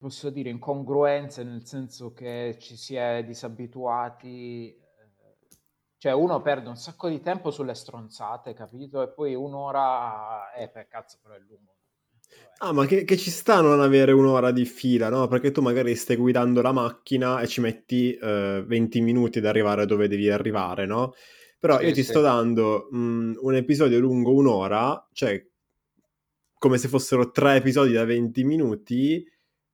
posso dire, incongruenze, nel senso che ci si è disabituati, eh, cioè uno perde un sacco di tempo sulle stronzate, capito? E poi un'ora, eh, per cazzo, però è lungo. Ah, ma che, che, ci sta a non avere un'ora di fila, no? Perché tu magari stai guidando la macchina e ci metti eh, 20 minuti ad arrivare dove devi arrivare, no? Però sì, io ti sì. sto dando mh, mm, un episodio lungo un'ora, cioè come se fossero tre episodi da 20 minuti,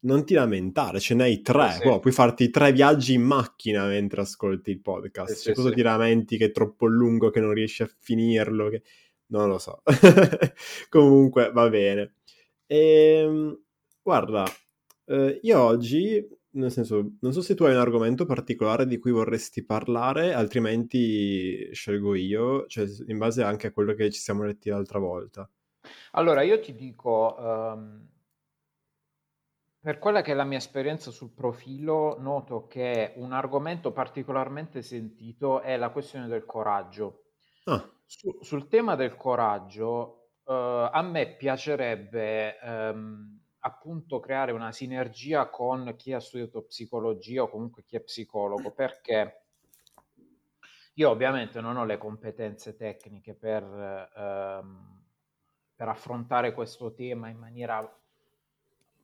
non ti lamentare, ce n'hai tre, sì. Poi, puoi farti tre viaggi in macchina mentre ascolti il podcast. Sì, cioè, cosa ti lamenti che è troppo lungo, che non riesci a finirlo? Che... Non lo so. Comunque va bene. E, ehm, guarda, eh, io oggi, nel senso, non so se tu hai un argomento particolare di cui vorresti parlare, altrimenti scelgo io, cioè in base anche a quello che ci siamo letti l'altra volta. Allora, io ti dico, um, per quella che è la mia esperienza sul profilo, noto che un argomento particolarmente sentito è la questione del coraggio. Ah. Su, sul tema del coraggio, Uh, a me piacerebbe um, appunto creare una sinergia con chi ha studiato psicologia o comunque chi è psicologo, perché io ovviamente non ho le competenze tecniche per, uh, per affrontare questo tema in maniera,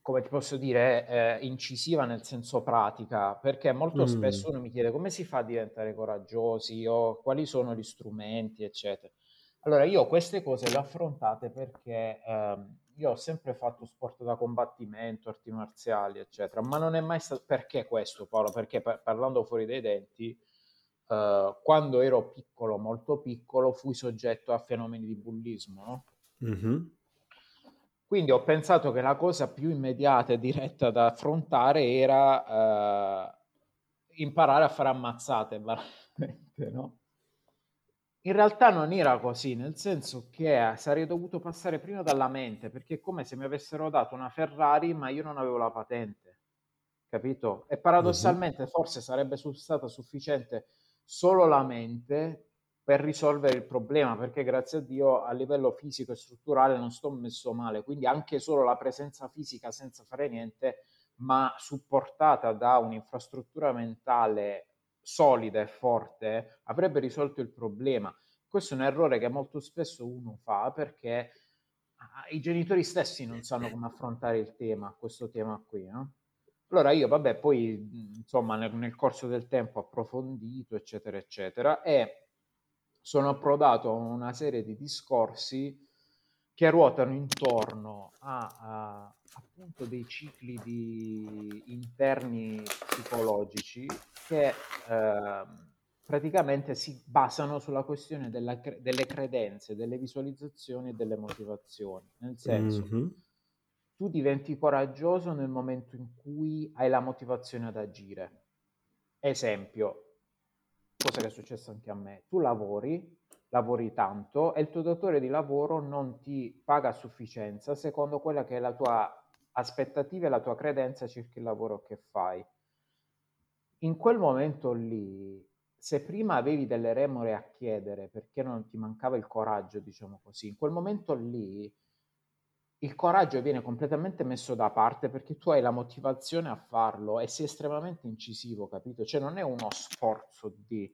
come ti posso dire, eh, incisiva nel senso pratica, perché molto mm. spesso uno mi chiede come si fa a diventare coraggiosi o quali sono gli strumenti, eccetera. Allora, io queste cose le ho affrontate perché ehm, io ho sempre fatto sport da combattimento, arti marziali, eccetera, ma non è mai stato... Perché questo, Paolo? Perché par- parlando fuori dai denti, eh, quando ero piccolo, molto piccolo, fui soggetto a fenomeni di bullismo, no? Mm-hmm. Quindi ho pensato che la cosa più immediata e diretta da affrontare era eh, imparare a fare ammazzate, veramente, no? In realtà non era così, nel senso che sarei dovuto passare prima dalla mente, perché è come se mi avessero dato una Ferrari, ma io non avevo la patente, capito? E paradossalmente forse sarebbe stata sufficiente solo la mente per risolvere il problema, perché grazie a Dio a livello fisico e strutturale non sto messo male, quindi anche solo la presenza fisica senza fare niente, ma supportata da un'infrastruttura mentale solida e forte avrebbe risolto il problema. Questo è un errore che molto spesso uno fa perché ah, i genitori stessi non sanno come affrontare il tema, questo tema qui. No? Allora io, vabbè, poi insomma nel, nel corso del tempo ho approfondito, eccetera, eccetera, e sono approdato a una serie di discorsi che ruotano intorno a, a appunto dei cicli di interni psicologici che eh, praticamente si basano sulla questione della, delle credenze, delle visualizzazioni e delle motivazioni. Nel senso, mm-hmm. tu diventi coraggioso nel momento in cui hai la motivazione ad agire. Esempio, cosa che è successo anche a me, tu lavori, lavori tanto e il tuo datore di lavoro non ti paga a sufficienza secondo quella che è la tua aspettativa e la tua credenza circa il lavoro che fai. In quel momento lì, se prima avevi delle remore a chiedere perché non ti mancava il coraggio, diciamo così, in quel momento lì il coraggio viene completamente messo da parte perché tu hai la motivazione a farlo e sei estremamente incisivo, capito? Cioè non è uno sforzo di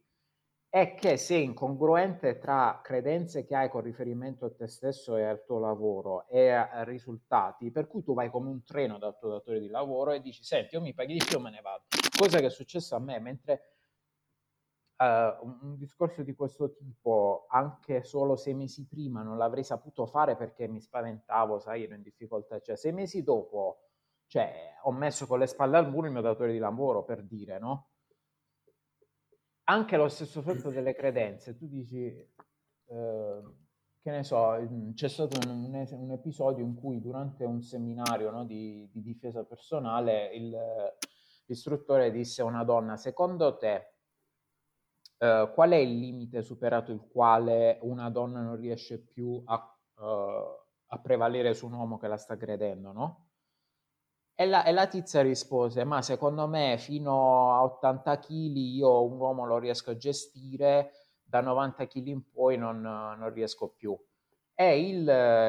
è che sei incongruente tra credenze che hai con riferimento a te stesso e al tuo lavoro e a risultati, per cui tu vai come un treno dal tuo datore di lavoro e dici, senti, io mi paghi di più, me ne vado. Cosa che è successo a me, mentre uh, un, discorso di questo tipo, anche solo sei mesi prima, non l'avrei saputo fare perché mi spaventavo, sai, ero in difficoltà, cioè sei mesi dopo, cioè, ho messo con le spalle al muro il mio datore di lavoro, per dire, no? anche lo stesso fatto delle credenze, tu dici, eh, che ne so, c'è stato un, un, un, episodio in cui durante un seminario no, di, di, difesa personale il, l'istruttore disse a una donna, secondo te eh, qual è il limite superato il quale una donna non riesce più a, uh, a prevalere su un uomo che la sta credendo, no? E la, e la tizia rispose, ma secondo me fino a 80 kg io un uomo lo riesco a gestire, da 90 kg in poi non, non riesco più. e il,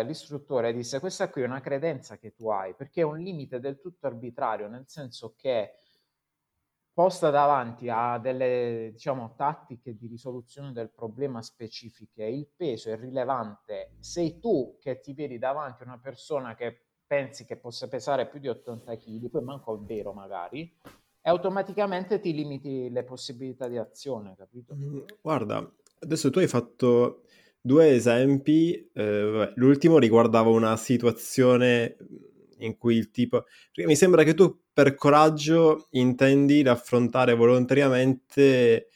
l'istruttore disse questa qui è una credenza che tu hai, perché è un limite del tutto arbitrario, nel senso che posta davanti a delle diciamo, tattiche di risoluzione del problema specifiche, il peso è rilevante. Sei tu che ti vedi davanti a una persona che pensi che possa pesare più di 80 kg, poi manco è vero magari, e automaticamente ti limiti le possibilità di azione, capito? Mm, guarda, adesso tu hai fatto due esempi, eh, l'ultimo riguardava una situazione in cui il tipo... Perché mi sembra che tu per coraggio intendi l'affrontare volontariamente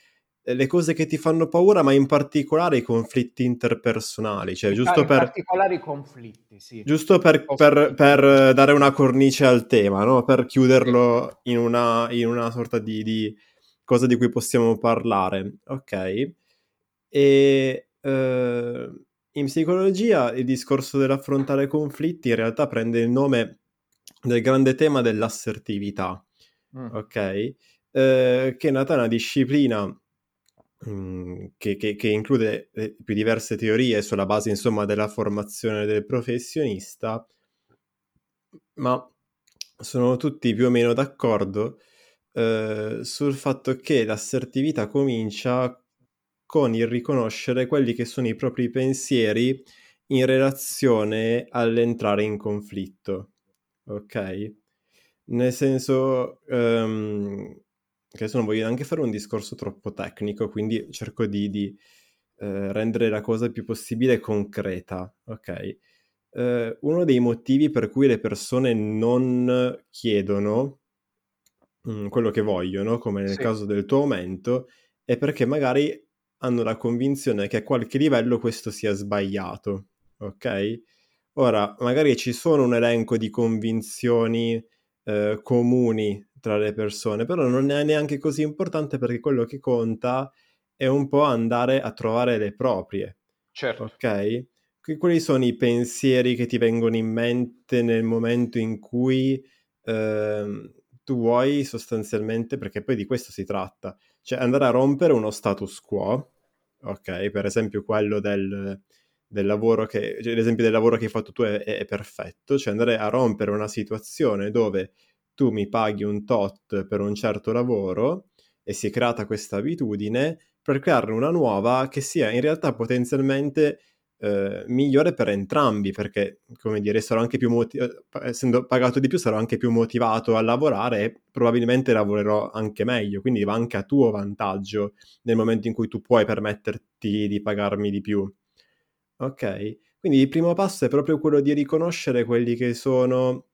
eh, le cose che ti fanno paura, ma in particolare i conflitti interpersonali. Cioè, giusto in per, particolare i conflitti, sì. Giusto per, per, per, dare una cornice al tema, no? per chiuderlo in una, in una sorta di, di, cosa di cui possiamo parlare. Ok. E uh, in psicologia il discorso dell'affrontare conflitti in realtà prende il nome del grande tema dell'assertività, mm. ok? Eh, che è nata una disciplina mh, mm, che, che, che, include eh, più diverse teorie sulla base, insomma, della formazione del professionista, ma sono tutti più o meno d'accordo eh, sul fatto che l'assertività comincia con il riconoscere quelli che sono i propri pensieri in relazione all'entrare in conflitto ok? Nel senso um, che adesso non voglio neanche fare un discorso troppo tecnico, quindi cerco di, di uh, rendere la cosa il più possibile concreta, ok? Uh, uno dei motivi per cui le persone non chiedono um, quello che vogliono, come nel sì. caso del tuo aumento, è perché magari hanno la convinzione che a qualche livello questo sia sbagliato, ok? Ora, magari ci sono un elenco di convinzioni eh, comuni tra le persone, però non è neanche così importante perché quello che conta è un po' andare a trovare le proprie. Certo. Ok? Quali sono i pensieri che ti vengono in mente nel momento in cui eh, tu vuoi sostanzialmente, perché poi di questo si tratta, cioè andare a rompere uno status quo, ok? Per esempio quello del del lavoro che, cioè, l'esempio del lavoro che hai fatto tu è, è, perfetto, cioè andare a rompere una situazione dove tu mi paghi un tot per un certo lavoro e si è creata questa abitudine per crearne una nuova che sia in realtà potenzialmente eh, migliore per entrambi perché come dire sarò anche più motivato eh, essendo pagato di più sarò anche più motivato a lavorare e probabilmente lavorerò anche meglio quindi va anche a tuo vantaggio nel momento in cui tu puoi permetterti di pagarmi di più Ok, quindi il primo passo è proprio quello di riconoscere quelli che sono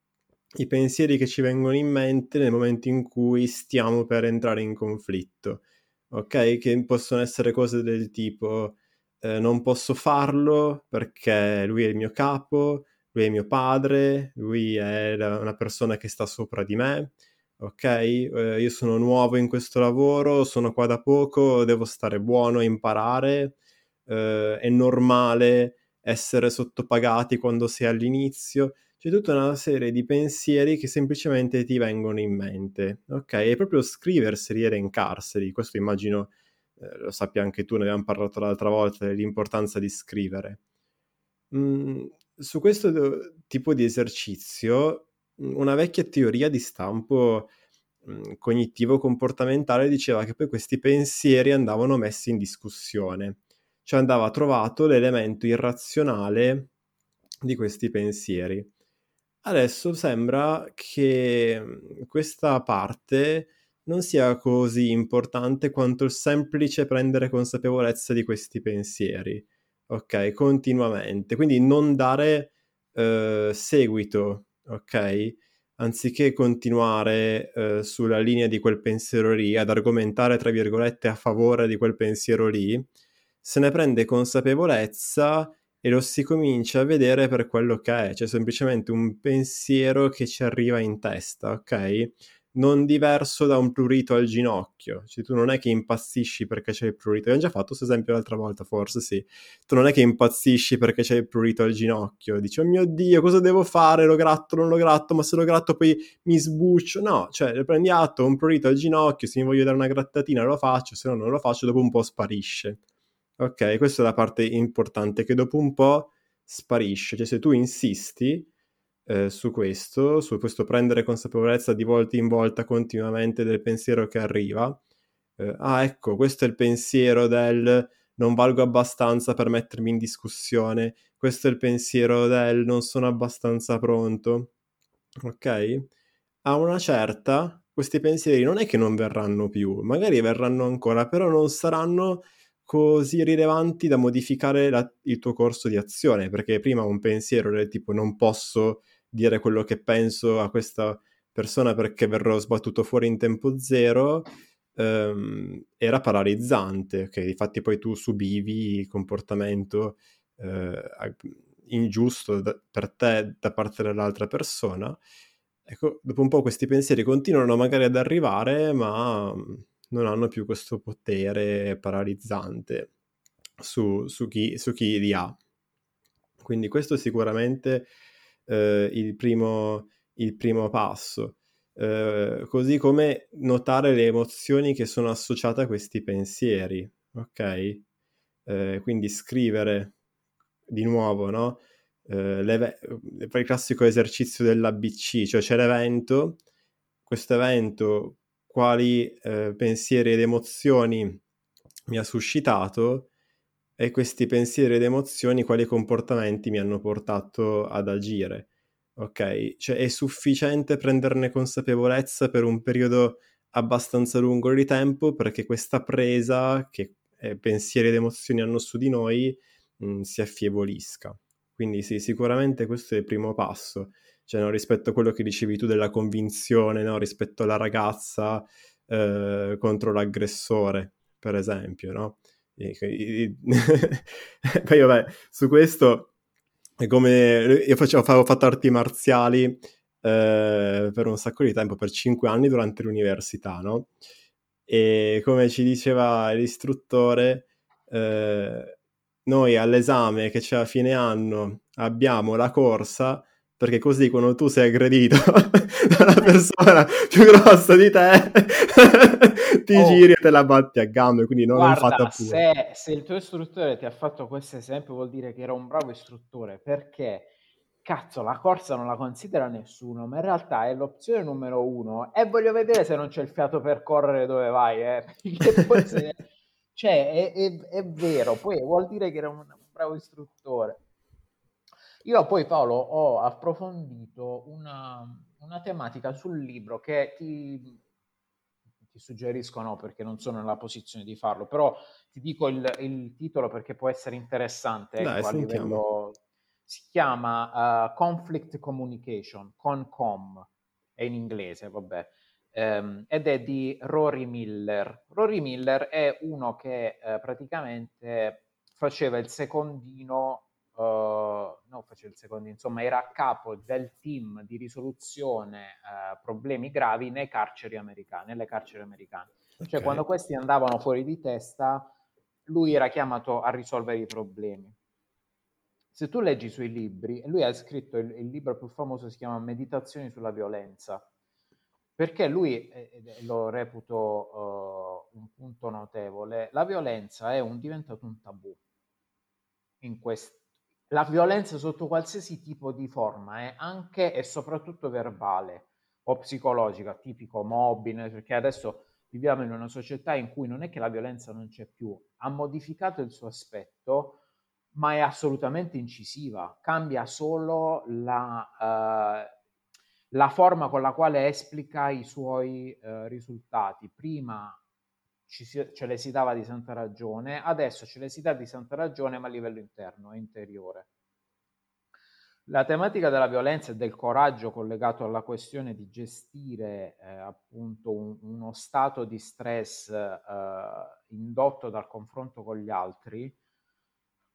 i pensieri che ci vengono in mente nel momento in cui stiamo per entrare in conflitto, ok? Che possono essere cose del tipo eh, non posso farlo perché lui è il mio capo, lui è mio padre, lui è una persona che sta sopra di me, ok? Eh, io sono nuovo in questo lavoro, sono qua da poco, devo stare buono, imparare eh, è normale essere sottopagati quando sei all'inizio. C'è tutta una serie di pensieri che semplicemente ti vengono in mente, ok? E proprio scriverseli, elencarseli, questo immagino eh, lo sappia anche tu, ne abbiamo parlato l'altra volta, dell'importanza di scrivere. Mm, su questo tipo di esercizio, una vecchia teoria di stampo mm, cognitivo-comportamentale diceva che poi questi pensieri andavano messi in discussione cioè andava trovato l'elemento irrazionale di questi pensieri. Adesso sembra che mm, questa parte non sia così importante quanto il semplice prendere consapevolezza di questi pensieri, ok? Continuamente. Quindi non dare eh, seguito, ok? Anziché continuare eh, sulla linea di quel pensiero lì, ad argomentare, tra virgolette, a favore di quel pensiero lì, se ne prende consapevolezza e lo si comincia a vedere per quello che è, cioè semplicemente un pensiero che ci arriva in testa, ok? Non diverso da un prurito al ginocchio, cioè tu non è che impazzisci perché c'è il prurito, abbiamo già fatto questo esempio l'altra volta, forse sì, tu non è che impazzisci perché c'è il prurito al ginocchio, dici oh mio Dio cosa devo fare, lo gratto, non lo gratto, ma se lo gratto poi mi sbuccio, no, cioè prendi atto, un prurito al ginocchio, se mi voglio dare una grattatina lo faccio, se no non lo faccio, dopo un po' sparisce. Ok, questa è la parte importante che dopo un po' sparisce. Cioè se tu insisti eh, su questo, su questo prendere consapevolezza di volta in volta continuamente del pensiero che arriva, eh, ah ecco, questo è il pensiero del non valgo abbastanza per mettermi in discussione, questo è il pensiero del non sono abbastanza pronto, ok? A una certa, questi pensieri non è che non verranno più, magari verranno ancora, però non saranno così rilevanti da modificare la, il tuo corso di azione, perché prima un pensiero del tipo non posso dire quello che penso a questa persona perché verrò sbattuto fuori in tempo zero, ehm, era paralizzante, che infatti poi tu subivi comportamento eh, ingiusto da, per te da parte dell'altra persona. Ecco, dopo un po' questi pensieri continuano magari ad arrivare, ma non hanno più questo potere paralizzante su, su, chi, su chi li ha. Quindi questo sicuramente eh, il, primo, il primo passo. Eh, così come notare le emozioni che sono associate a questi pensieri, ok? Eh, quindi scrivere di nuovo, no? Eh, il classico esercizio dell'ABC, cioè c'è l'evento, questo evento quali eh, pensieri ed emozioni mi ha suscitato e questi pensieri ed emozioni quali comportamenti mi hanno portato ad agire ok? Cioè è sufficiente prenderne consapevolezza per un periodo abbastanza lungo di tempo perché questa presa che eh, pensieri ed emozioni hanno su di noi mh, mm, si affievolisca. Quindi sì, sicuramente questo è il primo passo, cioè no, rispetto a quello che dicevi tu della convinzione, no? rispetto alla ragazza eh, contro l'aggressore, per esempio, no? E, e, poi vabbè, su questo è come io facevo, avevo fatto arti marziali eh, per un sacco di tempo, per cinque anni durante l'università, no? E come ci diceva l'istruttore, eh, noi all'esame che c'è a fine anno abbiamo la corsa perché così quando tu sei aggredito da una persona più grossa di te ti oh, giri e te la batti a gambe quindi non guarda, fatta pure. se, se il tuo istruttore ti ha fatto questo esempio vuol dire che era un bravo istruttore perché cazzo la corsa non la considera nessuno ma in realtà è l'opzione numero uno. E voglio vedere se non c'è il fiato per correre dove vai eh? se... cioè è, è, è vero poi vuol dire che era un bravo istruttore io poi Paolo ho approfondito una, una tematica sul libro che ti, ti suggerisco no perché non sono nella posizione di farlo, però ti dico il, il titolo perché può essere interessante. Dai, ecco, livello, si chiama uh, Conflict Communication, CONCOM, è in inglese, vabbè, um, ed è di Rory Miller. Rory Miller è uno che uh, praticamente faceva il secondino no, faceva il secondo, insomma, era a capo del team di risoluzione uh, problemi gravi nei carceri americani, nelle carceri americane. Cioè, okay. Cioè, quando questi andavano fuori di testa, lui era chiamato a risolvere i problemi. Se tu leggi i suoi libri, lui ha scritto il, il libro più famoso, si chiama Meditazioni sulla violenza, perché lui, eh, lo reputo uh, un punto notevole, la violenza è un, diventato un tabù in, quest- la violenza sotto qualsiasi tipo di forma, eh, anche e soprattutto verbale o psicologica, tipico mobbing, perché adesso viviamo in una società in cui non è che la violenza non c'è più, ha modificato il suo aspetto, ma è assolutamente incisiva, cambia solo la, uh, la forma con la quale esplica i suoi uh, risultati. Prima ci si, ce le si dava di santa ragione, adesso ce le si dà di santa ragione ma a livello interno, interiore. La tematica della violenza e del coraggio collegato alla questione di gestire eh, appunto un, uno stato di stress eh, indotto dal confronto con gli altri,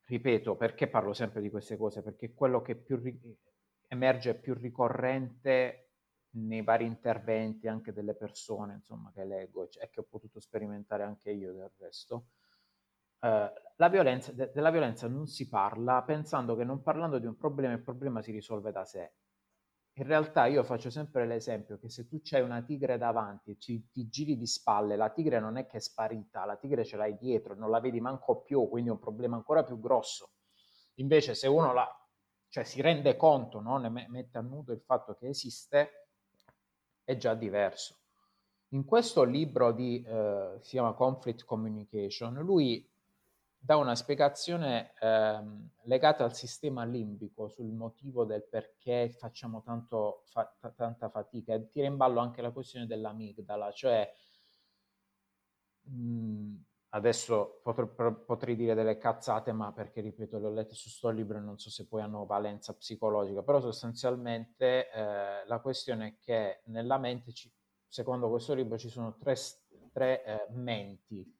ripeto, perché parlo sempre di queste cose? Perché quello che più ri- emerge più ricorrente nei vari interventi anche delle persone insomma, che leggo e che ho potuto sperimentare anche io del resto, eh, la violenza, de- della violenza non si parla pensando che non parlando di un problema il problema si risolve da sé. In realtà io faccio sempre l'esempio che se tu c'hai una tigre davanti e ti giri di spalle, la tigre non è che è sparita, la tigre ce l'hai dietro, non la vedi manco più, quindi è un problema ancora più grosso. Invece se uno la, cioè si rende conto, no? ne mette a nudo il fatto che esiste, è già diverso. In questo libro di, eh, si chiama Conflict Communication, lui dà una spiegazione ehm, legata al sistema limbico sul motivo del perché facciamo tanto, fa, t- tanta fatica e tira in ballo anche la questione dell'amigdala, cioè mh, mhmm, adesso potrei, dire delle cazzate, ma perché ripeto, le ho lette su sto libro e non so se poi hanno valenza psicologica, però sostanzialmente eh, la questione è che nella mente, ci, secondo questo libro, ci sono tre, tre eh, menti.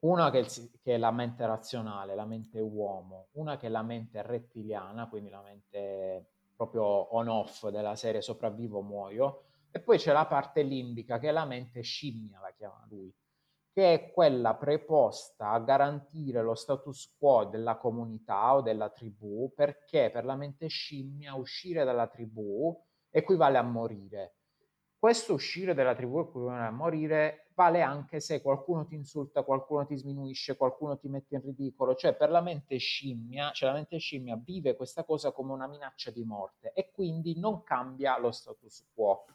Una che, che, è la mente razionale, la mente uomo, una che è la mente rettiliana, quindi la mente proprio on-off della serie sopravvivo muoio, e poi c'è la parte limbica che è la mente scimmia, la chiama lui, che è quella preposta a garantire lo status quo della comunità o della tribù, perché per la mente scimmia uscire dalla tribù equivale a morire. Questo uscire dalla tribù equivale a morire vale anche se qualcuno ti insulta, qualcuno ti sminuisce, qualcuno ti mette in ridicolo, cioè per la mente scimmia, cioè la mente scimmia vive questa cosa come una minaccia di morte e quindi non cambia lo status quo.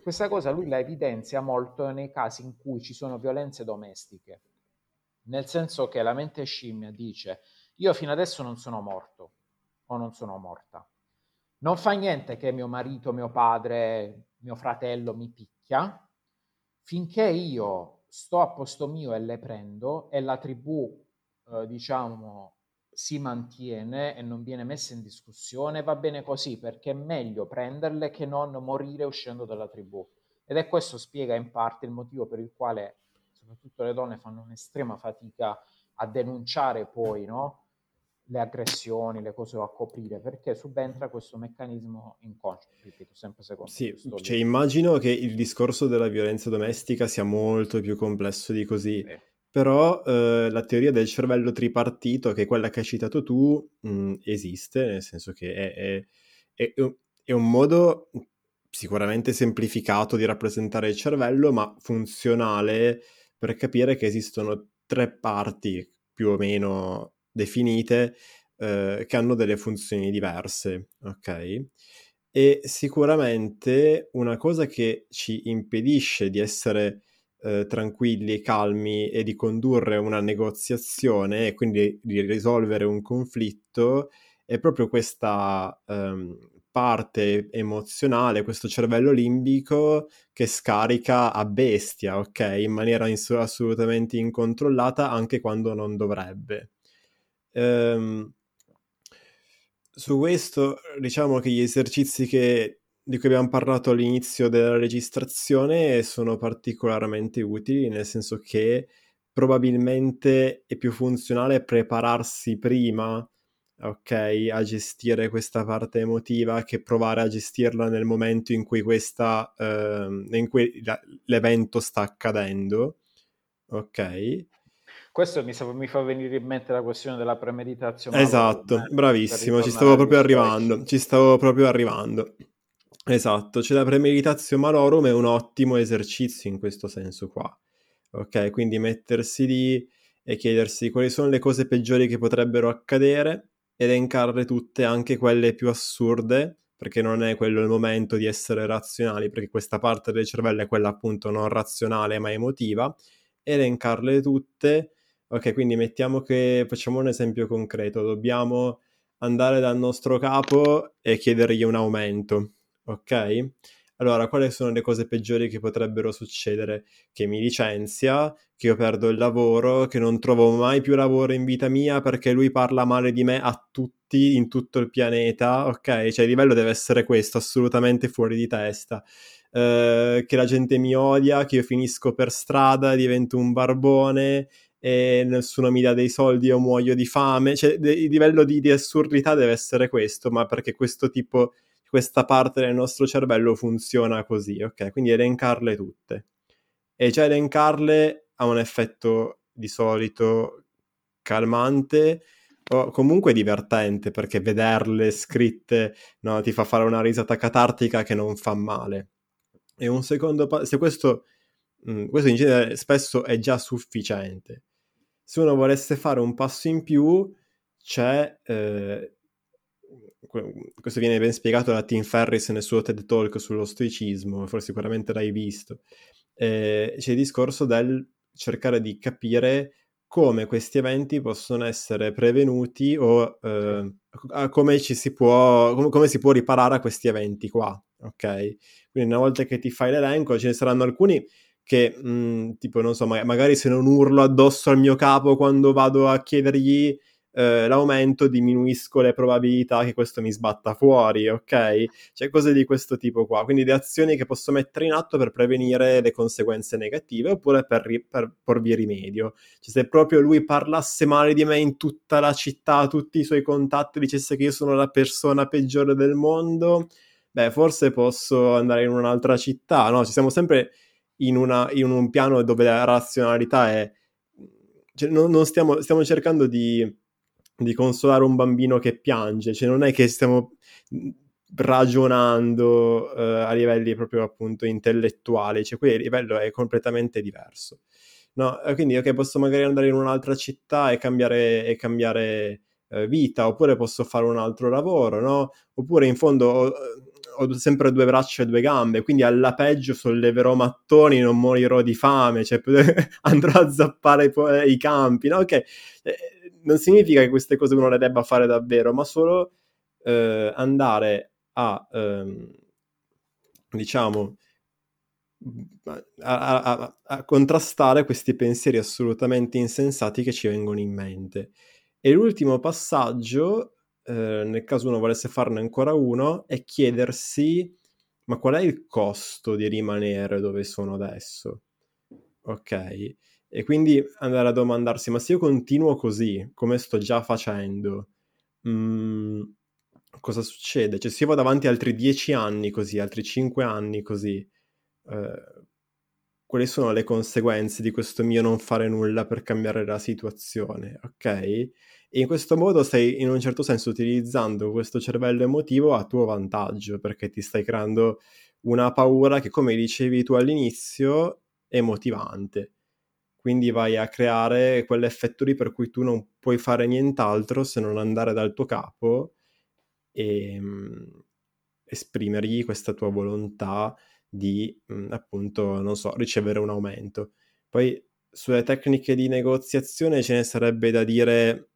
Questa cosa lui la evidenzia molto nei casi in cui ci sono violenze domestiche, nel senso che la mente scimmia dice io fino adesso non sono morto o non sono morta. Non fa niente che mio marito, mio padre, mio fratello mi picchia, finché io sto a posto mio e le prendo e la tribù, eh, diciamo, si mantiene e non viene messa in discussione, va bene così perché è meglio prenderle che non morire uscendo dalla tribù. Ed è questo spiega in parte il motivo per il quale soprattutto le donne fanno un'estrema fatica a denunciare poi, no? le aggressioni, le cose a coprire, perché subentra questo meccanismo inconscio, ripeto, sempre secondo Sì, cioè immagino che il discorso della violenza domestica sia molto più complesso di così, sì. Però eh, la teoria del cervello tripartito, che è quella che hai citato tu, mh, esiste, nel senso che è, è, è, è un modo sicuramente semplificato di rappresentare il cervello, ma funzionale per capire che esistono tre parti più o meno definite eh, che hanno delle funzioni diverse, ok? E sicuramente una cosa che ci impedisce di essere eh, tranquilli, calmi e di condurre una negoziazione e quindi di risolvere un conflitto è proprio questa um, parte emozionale, questo cervello limbico che scarica a bestia, ok? In maniera ins- assolutamente incontrollata anche quando non dovrebbe. Ehm, su questo diciamo che gli esercizi che, di cui abbiamo parlato all'inizio della registrazione sono particolarmente utili, nel senso che probabilmente è più funzionale prepararsi prima ok, a gestire questa parte emotiva che provare a gestirla nel momento in cui questa eh, in cui la, l'evento sta accadendo ok questo mi, sa, mi, fa venire in mente la questione della premeditazione. Esatto, valore, bravissimo, ci stavo proprio arrivando, ci stavo proprio arrivando. Esatto, c'è la premeditazione malorum è un ottimo esercizio in questo senso qua. Ok, quindi mettersi lì e chiedersi quali sono le cose peggiori che potrebbero accadere, elencarle tutte, anche quelle più assurde, perché non è quello il momento di essere razionali, perché questa parte del cervello è quella appunto non razionale ma emotiva, elencarle tutte Ok, quindi mettiamo che facciamo un esempio concreto, dobbiamo andare dal nostro capo e chiedergli un aumento, ok? Allora, quali sono le cose peggiori che potrebbero succedere? Che mi licenzia, che io perdo il lavoro, che non trovo mai più lavoro in vita mia perché lui parla male di me a tutti in tutto il pianeta, ok? Cioè il livello deve essere questo, assolutamente fuori di testa. Uh, che la gente mi odia, che io finisco per strada, divento un barbone, e nessuno mi dà dei soldi o muoio di fame. Cioè, il livello di, di assurdità deve essere questo, ma perché questo tipo, questa parte del nostro cervello funziona così, ok? Quindi elencarle tutte. E già elencarle ha un effetto di solito calmante o comunque divertente perché vederle scritte no, ti fa fare una risata catartica che non fa male. E un secondo passo, se questo, mm, questo in genere spesso è già sufficiente se uno volesse fare un passo in più, c'è eh, questo viene ben spiegato da Tim Ferris nel suo TED Talk sullo stoicismo, forse sicuramente l'hai visto. Eh, c'è il discorso del cercare di capire come questi eventi possono essere prevenuti o eh, come, ci si può, come, come si può riparare a questi eventi qua, ok? Quindi una volta che ti fai l'elenco ce ne saranno alcuni che, mh, mm, tipo, non so, magari se non urlo addosso al mio capo quando vado a chiedergli eh, l'aumento diminuisco le probabilità che questo mi sbatta fuori, ok? Cioè cose di questo tipo qua, quindi le azioni che posso mettere in atto per prevenire le conseguenze negative oppure per, ri- per porvi rimedio. Cioè se proprio lui parlasse male di me in tutta la città, tutti i suoi contatti, dicesse che io sono la persona peggiore del mondo, beh, forse posso andare in un'altra città, no? Ci siamo sempre in, una, in un piano dove la razionalità è... Cioè, non, non stiamo, stiamo cercando di di consolare un bambino che piange, cioè non è che stiamo ragionando eh, a livelli proprio appunto intellettuali, cioè qui il livello è completamente diverso. No, quindi ok, posso magari andare in un'altra città e cambiare, e cambiare eh, vita, oppure posso fare un altro lavoro, no? Oppure in fondo ho, ho, sempre due braccia e due gambe, quindi alla peggio solleverò mattoni, non morirò di fame, cioè andrò a zappare i, i campi, no? Ok, eh, non significa che queste cose uno le debba fare davvero, ma solo eh, andare a, ehm, diciamo, a, a, a, contrastare questi pensieri assolutamente insensati che ci vengono in mente. E l'ultimo passaggio, eh, nel caso uno volesse farne ancora uno, è chiedersi ma qual è il costo di rimanere dove sono adesso? Ok? E quindi andare a domandarsi, ma se io continuo così, come sto già facendo, mh, mm, cosa succede? Cioè se io vado avanti altri dieci anni così, altri cinque anni così, eh, quali sono le conseguenze di questo mio non fare nulla per cambiare la situazione, ok? E in questo modo stai in un certo senso utilizzando questo cervello emotivo a tuo vantaggio, perché ti stai creando una paura che, come dicevi tu all'inizio, è motivante quindi vai a creare quell'effetto lì per cui tu non puoi fare nient'altro se non andare dal tuo capo e mh, mm, esprimergli questa tua volontà di mh, mm, appunto, non so, ricevere un aumento. Poi sulle tecniche di negoziazione ce ne sarebbe da dire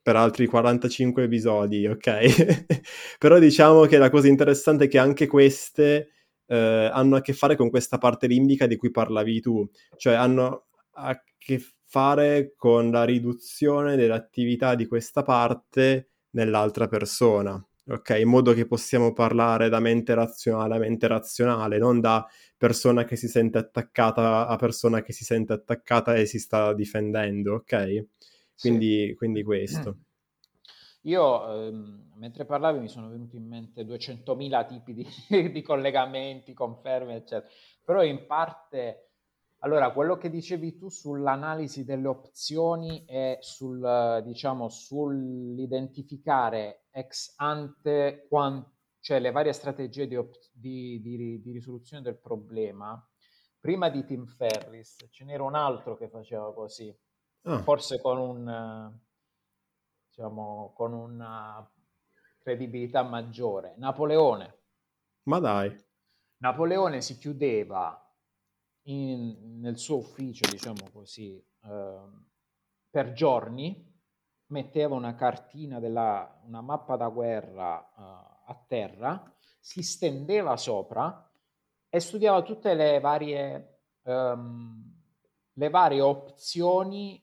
per altri 45 episodi, ok? Però diciamo che la cosa interessante è che anche queste eh, hanno a che fare con questa parte limbica di cui parlavi tu, cioè hanno a che fare con la riduzione dell'attività di questa parte nell'altra persona, ok? In modo che possiamo parlare da mente razionale a mente razionale, non da persona che si sente attaccata a persona che si sente attaccata e si sta difendendo, ok? Quindi, sì. quindi questo. Io, ehm, mentre parlavi, mi sono venuti in mente 200.000 tipi di, di collegamenti, conferme, eccetera. Però in parte allora, quello che dicevi tu sull'analisi delle opzioni e sul, diciamo, sull'identificare ex ante, quant- cioè le varie strategie di, op- di, di, di, risoluzione del problema, prima di Tim Ferris ce n'era un altro che faceva così, oh. forse con un, diciamo, con una credibilità maggiore. Napoleone. Ma dai. Napoleone si chiudeva in, nel suo ufficio, diciamo così, eh, per giorni, metteva una cartina della una mappa da guerra eh, a terra, si stendeva sopra e studiava tutte le varie, um, le varie opzioni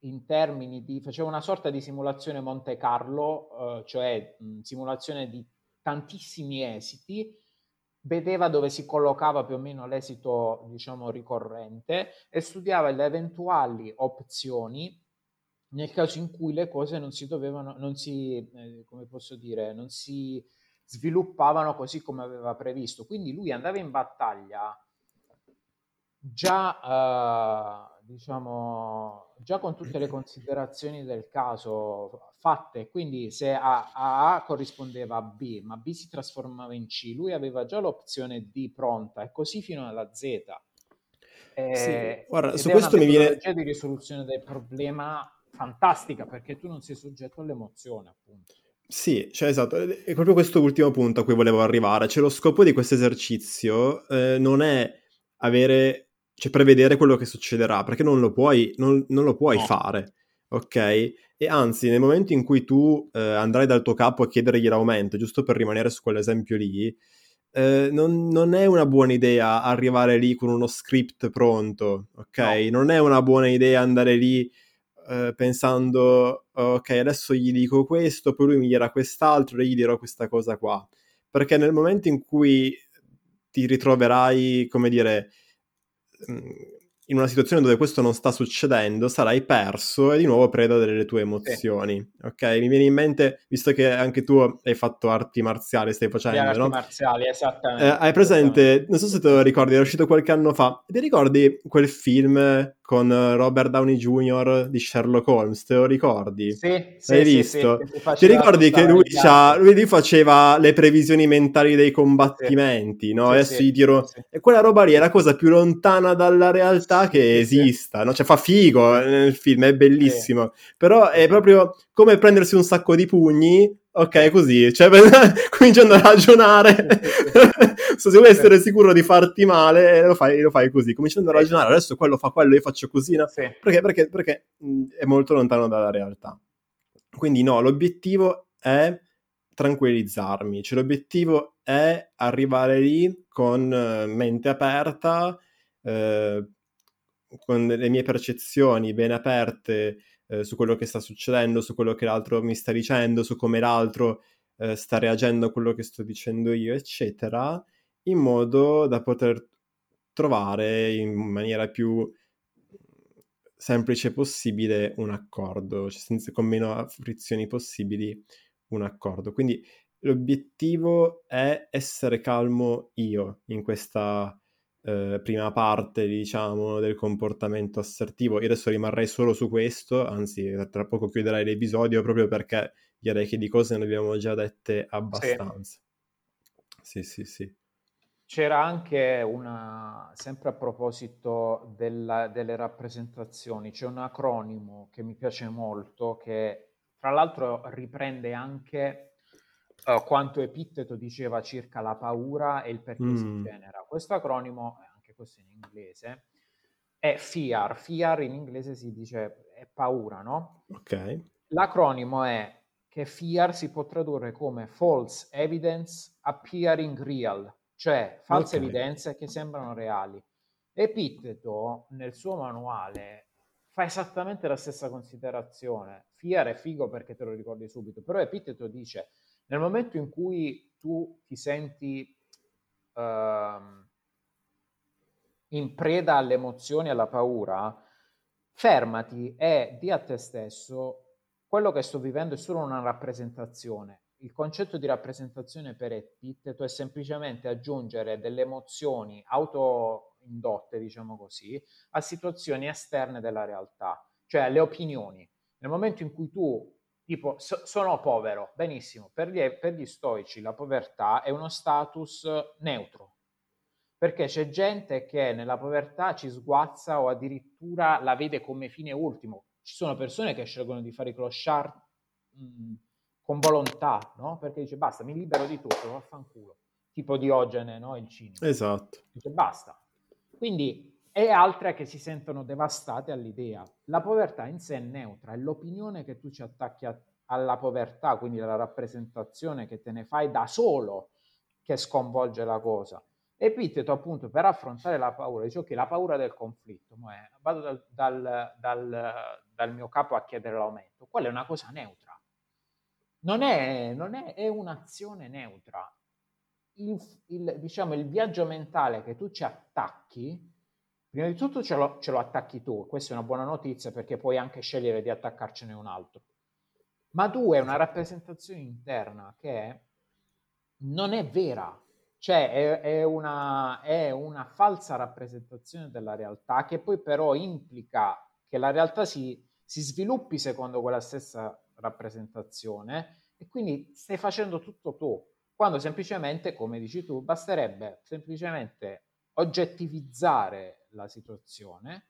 in termini di faceva una sorta di simulazione Monte Carlo, eh, cioè mh, simulazione di tantissimi esiti vedeva dove si collocava più o meno l'esito, diciamo, ricorrente e studiava le eventuali opzioni nel caso in cui le cose non si dovevano, non si, eh, come posso dire, non si sviluppavano così come aveva previsto. Quindi lui andava in battaglia già, eh, diciamo, già con tutte le considerazioni del caso fatte, quindi se a, a, corrispondeva a B, ma B si trasformava in C, lui aveva già l'opzione D pronta e così fino alla Z. Eh, sì, guarda, su questo mi viene... di risoluzione del problema fantastica perché tu non sei soggetto all'emozione, appunto. Sì, cioè esatto, è proprio questo ultimo punto a cui volevo arrivare. Cioè lo scopo di questo esercizio eh, non è avere, cioè prevedere quello che succederà, perché non lo puoi, non, non lo puoi no. fare, ok? E anzi, nel momento in cui tu eh, andrai dal tuo capo a chiedergli l'aumento, giusto per rimanere su quell'esempio lì, eh, non, non, è una buona idea arrivare lì con uno script pronto, ok? No. Non è una buona idea andare lì eh, pensando, ok, adesso gli dico questo, poi lui mi dirà quest'altro e gli dirò questa cosa qua. Perché nel momento in cui ti ritroverai, come dire, in una situazione dove questo non sta succedendo, sarai perso e di nuovo preda delle tue emozioni. Sì. Ok? Mi viene in mente, visto che anche tu hai fatto arti marziali, stai facendo, arti no? marziali, esattamente. Eh, hai presente, non so se te lo ricordi, era uscito qualche anno fa. Ti ricordi quel film con Robert Downey Jr. di Sherlock Holmes, te lo ricordi? Sì, L'hai sì, visto? Sì, sì, Ti ricordi che lui, lui, faceva le previsioni mentali dei combattimenti, no? Adesso gli tiro... E quella roba lì è la cosa più lontana dalla realtà che esista, no? Cioè fa figo nel film, è bellissimo. Però è proprio come prendersi un sacco di pugni ok, così, cioè cominciando a ragionare, se vuoi essere sicuro di farti male, lo fai, lo fai così, cominciando a ragionare, adesso quello fa quello, io faccio così, no? Sì. Perché, perché, perché è molto lontano dalla realtà. Quindi no, l'obiettivo è tranquillizzarmi, cioè l'obiettivo è arrivare lì con eh, mente aperta, eh, con le mie percezioni ben aperte, eh, su quello che sta succedendo, su quello che l'altro mi sta dicendo, su come l'altro eh, sta reagendo a quello che sto dicendo io, eccetera, in modo da poter trovare in maniera più semplice possibile un accordo, cioè senza, con meno frizioni possibili un accordo. Quindi l'obiettivo è essere calmo io in questa eh, prima parte, diciamo, del comportamento assertivo. Io adesso rimarrei solo su questo, anzi, tra poco chiuderai l'episodio proprio perché direi che di cose ne abbiamo già dette abbastanza. Sì, sì, sì. sì. C'era anche una, sempre a proposito della, delle rappresentazioni, c'è un acronimo che mi piace molto che tra l'altro riprende anche uh, quanto Epitteto diceva circa la paura e il perché mm. si genera. Questo acronimo, anche questo in inglese, è FEAR. FEAR in inglese si dice è paura, no? Ok. L'acronimo è che FEAR si può tradurre come False Evidence Appearing Real, cioè false okay. evidenze che sembrano reali. Epitteto nel suo manuale fa esattamente la stessa considerazione. FIAR è figo perché te lo ricordi subito, però Epitteto dice nel momento in cui tu ti senti uh, in preda alle emozioni e alla paura, fermati e di a te stesso quello che sto vivendo è solo una rappresentazione. Il concetto di rappresentazione per Epitteto è semplicemente aggiungere delle emozioni autoindotte, diciamo così, a situazioni esterne della realtà, cioè alle opinioni. Nel momento in cui tu Tipo, so, sono povero, benissimo. Per gli, per gli stoici la povertà è uno status neutro, perché c'è gente che nella povertà ci sguazza o addirittura la vede come fine ultimo. Ci sono persone che scelgono di fare i clochard mh, con volontà, no? Perché dice basta, mi libero di tutto, vaffanculo. Tipo Diogene, no? Il cinema. Esatto. Dice basta. Quindi e altre che si sentono devastate all'idea. La povertà in sé è neutra, è l'opinione che tu ci attacchi a, alla povertà, quindi la rappresentazione che te ne fai da solo che sconvolge la cosa. Epiteto appunto per affrontare la paura, dice ok, la paura del conflitto, è, vado dal, dal, dal, dal, mio capo a chiedere l'aumento, quella è una cosa neutra, non è, non è, è un'azione neutra. Il, il, diciamo, il viaggio mentale che tu ci attacchi Prima di tutto ce lo, ce lo attacchi tu, questa è una buona notizia perché puoi anche scegliere di attaccarcene un altro. Ma due, è una rappresentazione interna che non è vera, cioè è, è, una, è, una, falsa rappresentazione della realtà che poi però implica che la realtà si, si, sviluppi secondo quella stessa rappresentazione e quindi stai facendo tutto tu, quando semplicemente, come dici tu, basterebbe semplicemente oggettivizzare la situazione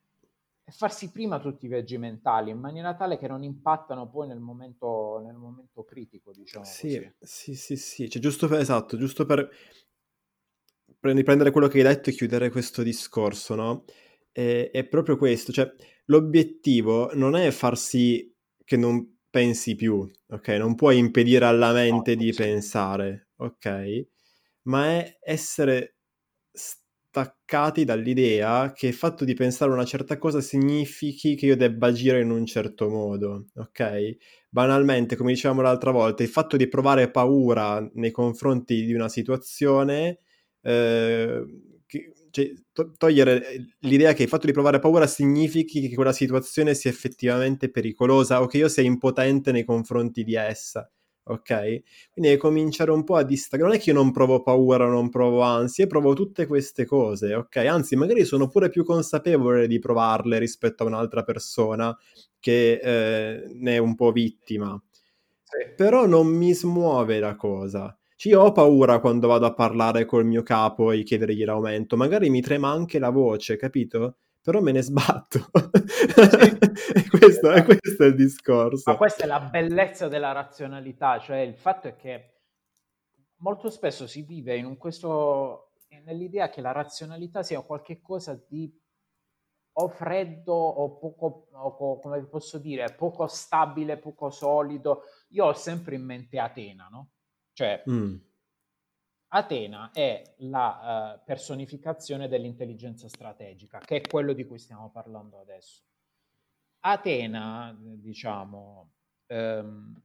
e farsi prima tutti i viaggi mentali in maniera tale che non impattano poi nel momento, nel momento critico, diciamo sì, così. Sì, sì, sì, cioè, giusto per, esatto, giusto per riprendere quello che hai detto e chiudere questo discorso, no? È, è proprio questo, cioè l'obiettivo non è far sì che non pensi più, ok? Non puoi impedire alla mente no, di sì. pensare, ok? Ma è essere staccati dall'idea che il fatto di pensare una certa cosa significhi che io debba agire in un certo modo, ok? Banalmente, come dicevamo l'altra volta, il fatto di provare paura nei confronti di una situazione, eh, che, cioè, to- togliere l'idea che il fatto di provare paura significhi che quella situazione sia effettivamente pericolosa o che io sia impotente nei confronti di essa ok? Quindi devi cominciare un po' a distaccare. Non è che io non provo paura, non provo ansia, provo tutte queste cose, ok? Anzi, magari sono pure più consapevole di provarle rispetto a un'altra persona che eh, ne è un po' vittima. Sì. Però non mi smuove la cosa. Cioè, io ho paura quando vado a parlare col mio capo e chiedergli l'aumento, magari mi trema anche la voce, capito? Però me ne sbatto. Sì, questo, esatto. questo, è il discorso. Ma questa è la bellezza della razionalità, cioè il fatto è che molto spesso si vive in questo, nell'idea che la razionalità sia qualcosa di o freddo o poco, o, come posso dire, poco stabile, poco solido. Io ho sempre in mente Atena, no? Cioè, mm Atena è la uh, personificazione dell'intelligenza strategica, che è quello di cui stiamo parlando adesso. Atena, diciamo, ehm,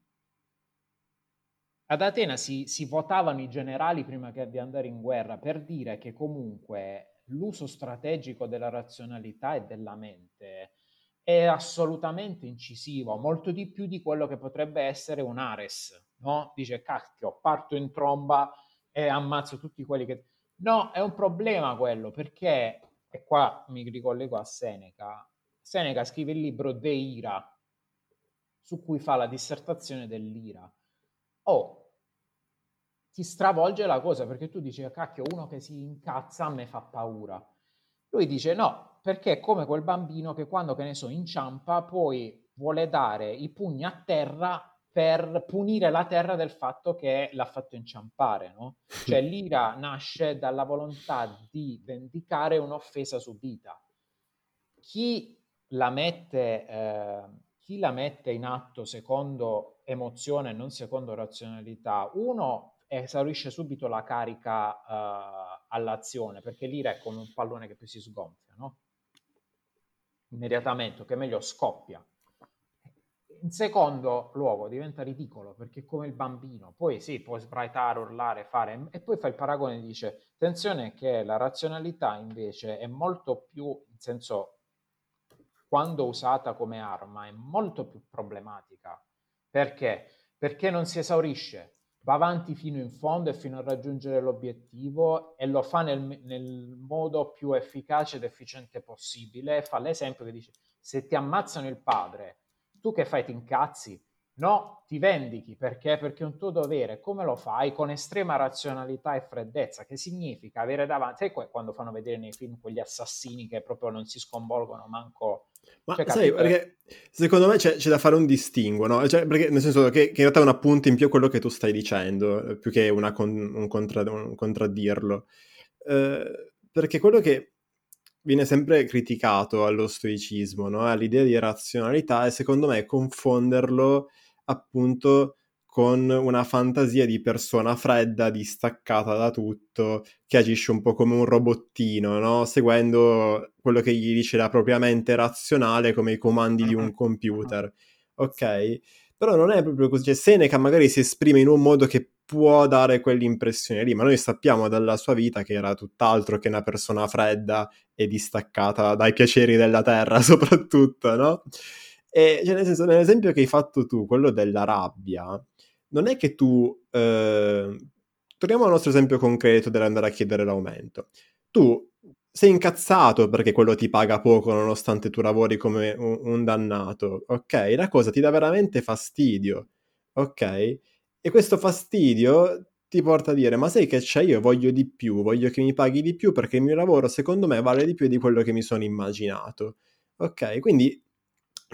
ad Atena si, si, votavano i generali prima che di andare in guerra per dire che comunque l'uso strategico della razionalità e della mente è assolutamente incisivo, molto di più di quello che potrebbe essere un Ares, no? Dice, cacchio, parto in tromba e ammazzo tutti quelli che... No, è un problema quello, perché, e qua mi ricollego a Seneca, Seneca scrive il libro De Ira, su cui fa la dissertazione dell'ira. Oh, ti stravolge la cosa perché tu dici, cacchio, uno che si incazza a me fa paura. Lui dice no, perché è come quel bambino che quando, che ne so, inciampa, poi vuole dare i pugni a terra per punire la terra del fatto che l'ha fatto inciampare, no? Cioè l'ira nasce dalla volontà di vendicare un'offesa subita. Chi la mette, eh, chi la mette in atto secondo emozione e non secondo razionalità, uno esaurisce subito la carica eh, all'azione, perché l'ira è come un pallone che poi si sgonfia, no? Immediatamente, che meglio scoppia in secondo luogo diventa ridicolo perché come il bambino, poi sì, puoi sbraitare, urlare, fare, e poi fa il paragone e dice, attenzione che la razionalità invece è molto più, in senso, quando usata come arma, è molto più problematica. Perché? Perché non si esaurisce, va avanti fino in fondo e fino a raggiungere l'obiettivo e lo fa nel, nel modo più efficace ed efficiente possibile. Fa l'esempio che dice, se ti ammazzano il padre tu che fai? Ti incazzi? No, ti vendichi perché? Perché è un tuo dovere. Come lo fai? Con estrema razionalità e freddezza, che significa avere davanti. Sai quando fanno vedere nei film quegli assassini che proprio non si sconvolgono manco. Ma cioè, sai, perché secondo me c'è, c'è, da fare un distinguo, no? Cioè, perché, nel senso che, che, in realtà è un appunto in più quello che tu stai dicendo, più che con, un, contra, un, contraddirlo. Eh, perché quello che viene sempre criticato allo stoicismo, no? all'idea di razionalità e secondo me confonderlo appunto con una fantasia di persona fredda, distaccata da tutto, che agisce un po' come un robottino, no? seguendo quello che gli dice la propria mente razionale come i comandi di un computer. Ok? Però non è proprio così. Cioè, Seneca magari si esprime in un modo che può dare quell'impressione lì, ma noi sappiamo dalla sua vita che era tutt'altro che una persona fredda e distaccata dai piaceri della terra, soprattutto, no? E cioè, nel senso, nell'esempio che hai fatto tu, quello della rabbia, non è che tu... Eh... Torniamo al nostro esempio concreto dell'andare a chiedere l'aumento. Tu sei incazzato perché quello ti paga poco nonostante tu lavori come un, un dannato, ok? La cosa ti dà veramente fastidio, ok? E questo fastidio ti porta a dire, ma sai che c'è, io voglio di più, voglio che mi paghi di più perché il mio lavoro secondo me vale di più di quello che mi sono immaginato. Ok, quindi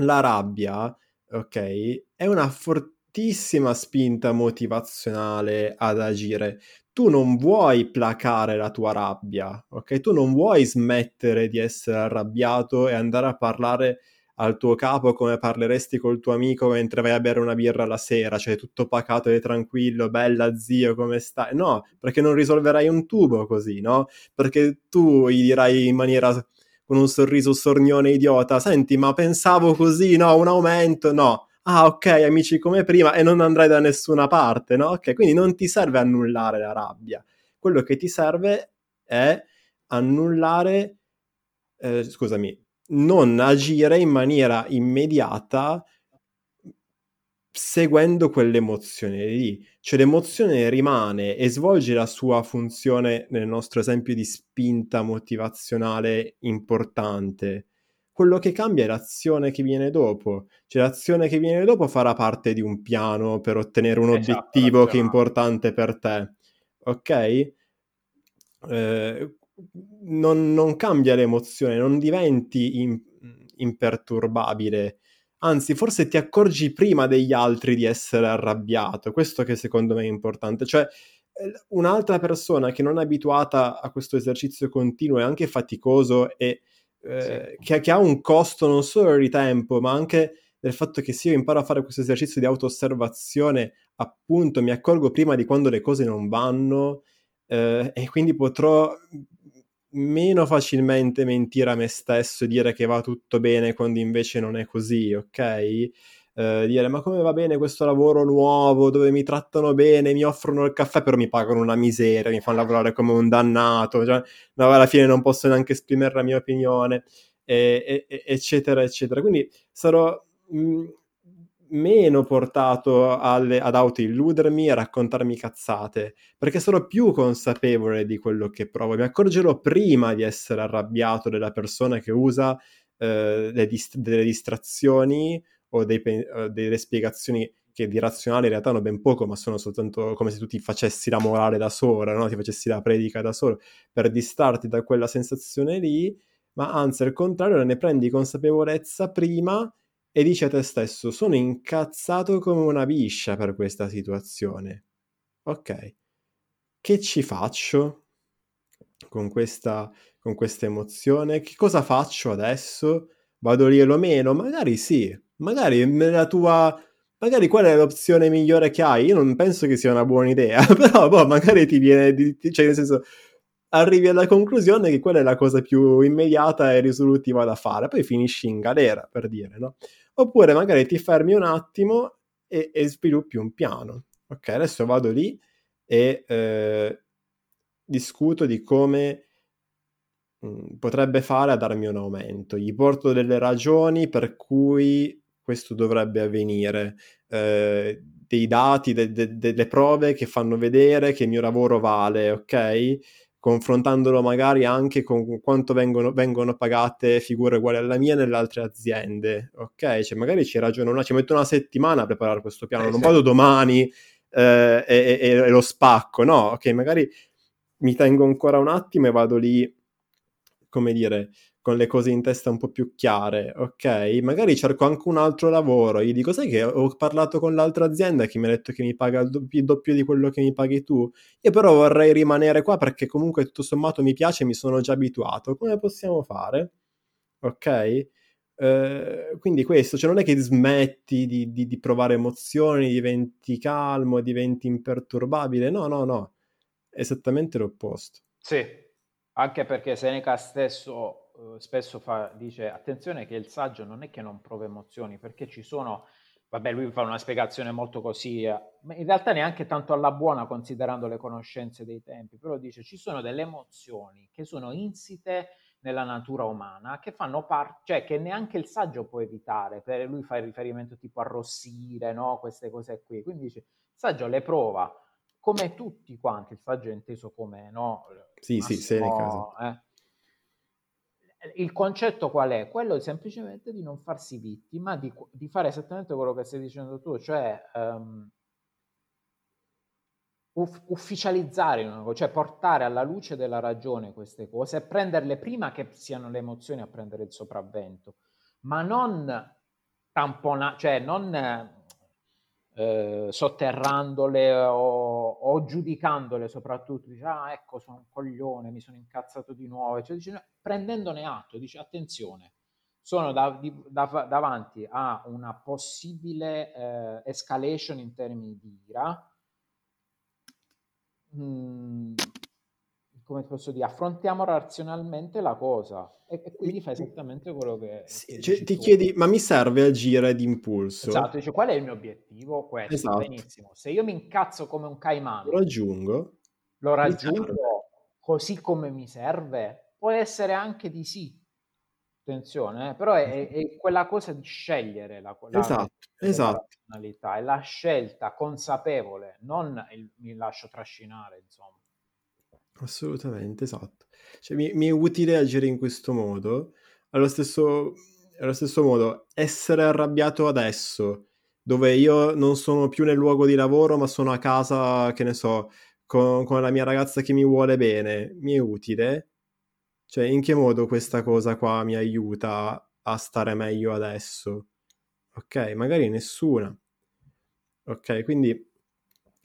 la rabbia, ok, è una fortissima spinta motivazionale ad agire. Tu non vuoi placare la tua rabbia, ok? Tu non vuoi smettere di essere arrabbiato e andare a parlare al tuo capo come parleresti col tuo amico mentre vai a bere una birra la sera, cioè tutto pacato e tranquillo, bella zio, come stai? No, perché non risolverai un tubo così, no? Perché tu gli dirai in maniera con un sorriso sornione idiota, senti, ma pensavo così, no, un aumento, no. Ah, ok, amici come prima e non andrai da nessuna parte, no? Ok, quindi non ti serve annullare la rabbia. Quello che ti serve è annullare, eh, scusami, non agire in maniera immediata seguendo quell'emozione lì. Cioè l'emozione rimane e svolge la sua funzione, nel nostro esempio di spinta motivazionale importante. Quello che cambia è l'azione che viene dopo. Cioè l'azione che viene dopo farà parte di un piano per ottenere un esatto, obiettivo che è importante per te. Ok? Eh, non, non, cambia l'emozione, non diventi in, imperturbabile. Anzi, forse ti accorgi prima degli altri di essere arrabbiato. Questo che secondo me è importante. Cioè, eh, un'altra persona che non è abituata a questo esercizio continuo e anche faticoso e eh, sì. che, che, ha un costo non solo di tempo, ma anche del fatto che se io imparo a fare questo esercizio di auto-osservazione, appunto mi accorgo prima di quando le cose non vanno eh, e quindi potrò meno facilmente mentire a me stesso e dire che va tutto bene quando invece non è così, ok? Uh, dire ma come va bene questo lavoro nuovo dove mi trattano bene, mi offrono il caffè però mi pagano una miseria, mi fanno lavorare come un dannato, cioè, no, alla fine non posso neanche esprimere la mia opinione, e, e, eccetera, eccetera. Quindi sarò mh, meno portato alle, ad autoilludermi e raccontarmi cazzate, perché sarò più consapevole di quello che provo. Mi accorgerò prima di essere arrabbiato della persona che usa eh, dist- delle distrazioni o dei, uh, delle spiegazioni che di razionale in realtà hanno ben poco, ma sono soltanto come se tu ti facessi la morale da solo, no? ti facessi la predica da solo, per distarti da quella sensazione lì, ma anzi al contrario ne prendi consapevolezza prima e dici a te stesso sono incazzato come una biscia per questa situazione. Ok, che ci faccio con questa, con questa emozione? Che cosa faccio adesso? Vado lì e lo meno? Magari sì, magari nella tua... Magari qual è l'opzione migliore che hai? Io non penso che sia una buona idea, però boh, magari ti viene... Cioè nel senso, arrivi alla conclusione che quella è la cosa più immediata e risolutiva da fare, poi finisci in galera, per dire, no? Oppure magari ti fermi un attimo e, e sviluppi un piano. Ok, adesso vado lì e eh, discuto di come mh, mm, potrebbe fare a darmi un aumento. Gli porto delle ragioni per cui questo dovrebbe avvenire, eh, dei dati, de- de- delle prove che fanno vedere che il mio lavoro vale, ok? Confrontandolo magari anche con quanto vengono, vengono, pagate figure uguali alla mia nelle altre aziende. Ok, cioè magari ci ragiono una, ci metto una settimana a preparare questo piano, eh, non sì. vado domani eh, e, e, e, lo spacco, no? Ok, magari mi tengo ancora un attimo e vado lì, come dire, con le cose in testa un po' più chiare, ok? Magari cerco anche un altro lavoro, gli dico, sai che ho parlato con l'altra azienda che mi ha detto che mi paga il doppio, il doppio di quello che mi paghi tu, io però vorrei rimanere qua perché comunque tutto sommato mi piace, mi sono già abituato, come possiamo fare? Ok? Uh, quindi questo, cioè non è che smetti di, di, di, provare emozioni, diventi calmo, diventi imperturbabile, no, no, no, esattamente l'opposto. Sì, anche perché Seneca stesso eh, spesso fa, dice attenzione che il saggio non è che non prova emozioni, perché ci sono, vabbè lui fa una spiegazione molto così, eh, ma in realtà neanche tanto alla buona considerando le conoscenze dei tempi, però dice ci sono delle emozioni che sono insite nella natura umana che fanno parte, cioè che neanche il saggio può evitare, per lui fa riferimento tipo arrossire, no? queste cose qui, quindi dice il saggio le prova come tutti quanti, il saggio è inteso come, no? Sì, Massimo, sì, Seneca. Eh? il concetto qual è? Quello semplicemente di non farsi vittima, di, di fare esattamente quello che stai dicendo tu, cioè um, uff- ufficializzare cioè portare alla luce della ragione queste cose e prenderle prima che siano le emozioni a prendere il sopravvento. ma non tampona, cioè non eh, sotterrandole o, o, giudicandole soprattutto, dice ah ecco sono un coglione, mi sono incazzato di nuovo, cioè, dice, prendendone atto, dice attenzione, sono da, di, da, davanti a una possibile eh, escalation in termini di ira, mm, come posso dire, affrontiamo razionalmente la cosa e, e quindi fai esattamente quello che... Sì, cioè, ti tu. chiedi, ma mi serve agire d'impulso? Esatto, dice qual è il mio obiettivo? Questo, esatto. benissimo. Se io mi incazzo come un caimano... Lo raggiungo. Lo raggiungo così come mi serve? Può essere anche di sì. Attenzione, eh? però è, è, quella cosa di scegliere la, la, esatto, la, esatto. è la scelta consapevole, non il, mi lascio trascinare, insomma. Assolutamente, esatto. Cioè, mi, mi è utile agire in questo modo. Allo stesso, allo stesso modo, essere arrabbiato adesso, dove io non sono più nel luogo di lavoro, ma sono a casa, che ne so, con, con la mia ragazza che mi vuole bene, mi è utile? Cioè, in che modo questa cosa qua mi aiuta a stare meglio adesso? Ok, magari nessuna. Ok, quindi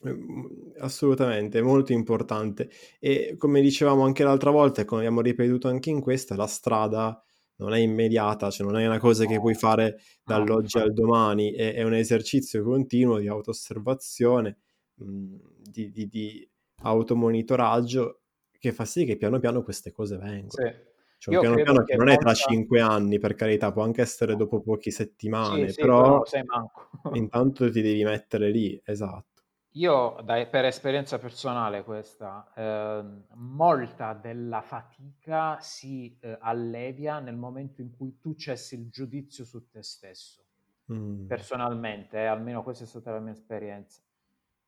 Ehm, assolutamente, molto importante. E come dicevamo anche l'altra volta, e come abbiamo ripetuto anche in questa, la strada non è immediata, cioè non è una cosa che puoi fare dall'oggi al domani, è, è un esercizio continuo di autoosservazione, mh, di, di, di, automonitoraggio che fa sì che piano piano queste cose vengano. Sì. Cioè, piano piano che non è tra cinque anni, per carità, può anche essere dopo poche settimane, sì, però, sì, però intanto ti devi mettere lì, esatto. Io, da, per esperienza personale questa, eh, molta della fatica si eh, allevia nel momento in cui tu cessi il giudizio su te stesso. Mm. Personalmente, eh, almeno questa è stata la mia esperienza.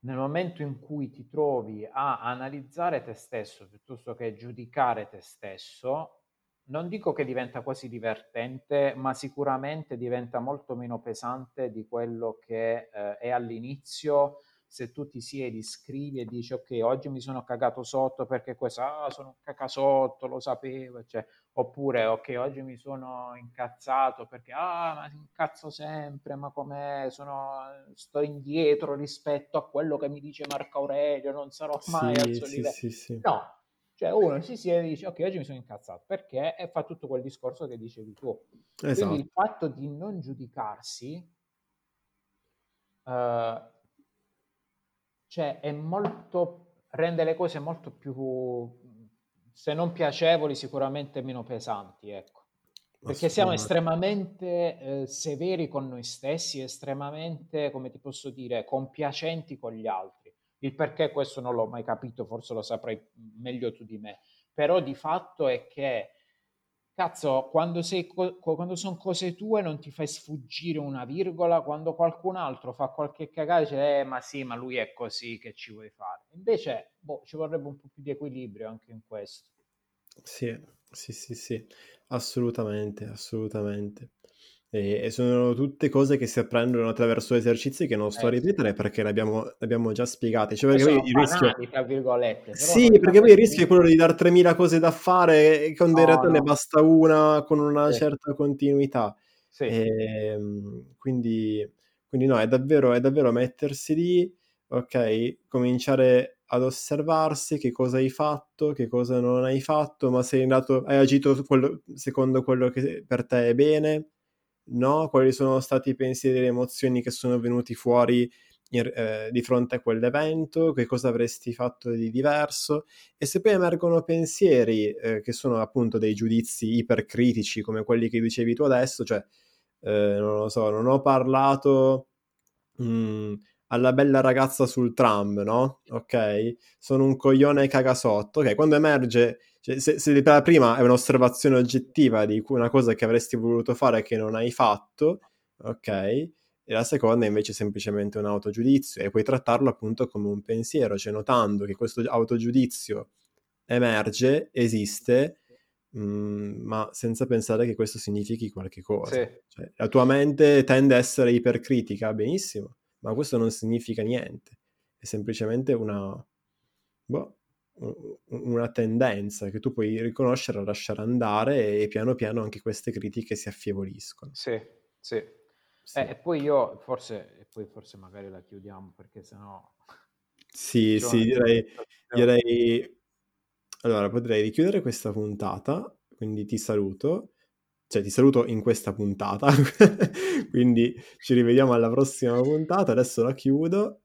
Nel momento in cui ti trovi a analizzare te stesso piuttosto che giudicare te stesso, non dico che diventa quasi divertente, ma sicuramente diventa molto meno pesante di quello che eh, è all'inizio se tu ti siedi, scrivi e dici ok, oggi mi sono cagato sotto perché questo, ah, sono cacasotto, lo sapevo, cioè, oppure ok, oggi mi sono incazzato perché, ah, ma incazzo sempre, ma com'è, sono, sto indietro rispetto a quello che mi dice Marco Aurelio, non sarò mai sì, al suo sì, livello. Sì, sì. No, cioè uno si siede e dice ok oggi mi sono incazzato perché e fa tutto quel discorso che dicevi tu esatto. quindi il fatto di non giudicarsi uh, cioè è molto, rende le cose molto più, se non piacevoli, sicuramente meno pesanti, ecco. Perché siamo estremamente eh, severi con noi stessi, estremamente, come ti posso dire, compiacenti con gli altri. Il perché questo non l'ho mai capito, forse lo saprai meglio tu di me. Però di fatto è che Cazzo, quando, sei, quando sono cose tue non ti fai sfuggire una virgola, quando qualcun altro fa qualche cagata dice, eh, ma sì, ma lui è così, che ci vuoi fare? Invece, boh, ci vorrebbe un po' più di equilibrio anche in questo. Sì, sì, sì, sì, assolutamente, assolutamente. E, sono tutte cose che si apprendono attraverso esercizi che non sto eh, a ripetere perché le abbiamo, le abbiamo già spiegate. Cioè, perché poi il rischio... Sì, perché poi il rischio è quello di dare 3000 cose da fare e quando no, in realtà no. ne basta una con una sì. certa continuità. Sì. E, ehm, quindi, quindi no, è davvero, è davvero mettersi lì, ok, cominciare ad osservarsi che cosa hai fatto, che cosa non hai fatto, ma sei andato, hai agito quello, secondo quello che per te è bene no? Quali sono stati i pensieri e le emozioni che sono venuti fuori in, eh, di fronte a quell'evento, che cosa avresti fatto di diverso e se poi emergono pensieri eh, che sono appunto dei giudizi ipercritici come quelli che dicevi tu adesso, cioè eh, non lo so, non ho parlato mh, mm, alla bella ragazza sul tram, no? Ok? Sono un coglione cagasotto, ok? Quando emerge cioè, se, se la prima è un'osservazione oggettiva di una cosa che avresti voluto fare e che non hai fatto, ok? E la seconda invece è semplicemente un autogiudizio e puoi trattarlo appunto come un pensiero, cioè notando che questo autogiudizio emerge, esiste, mm, ma senza pensare che questo significhi qualche cosa. Sì. Cioè, la tua mente tende a essere ipercritica, benissimo, ma questo non significa niente, è semplicemente una... Boh, una tendenza che tu puoi riconoscere, lasciare andare e piano piano anche queste critiche si affievoliscono. Sì, sì. sì. Eh, e poi io forse, e poi forse magari la chiudiamo perché sennò... Sì, sì, direi, direi... Allora, potrei richiudere questa puntata, quindi ti saluto cioè ti saluto in questa puntata, quindi ci rivediamo alla prossima puntata, adesso la chiudo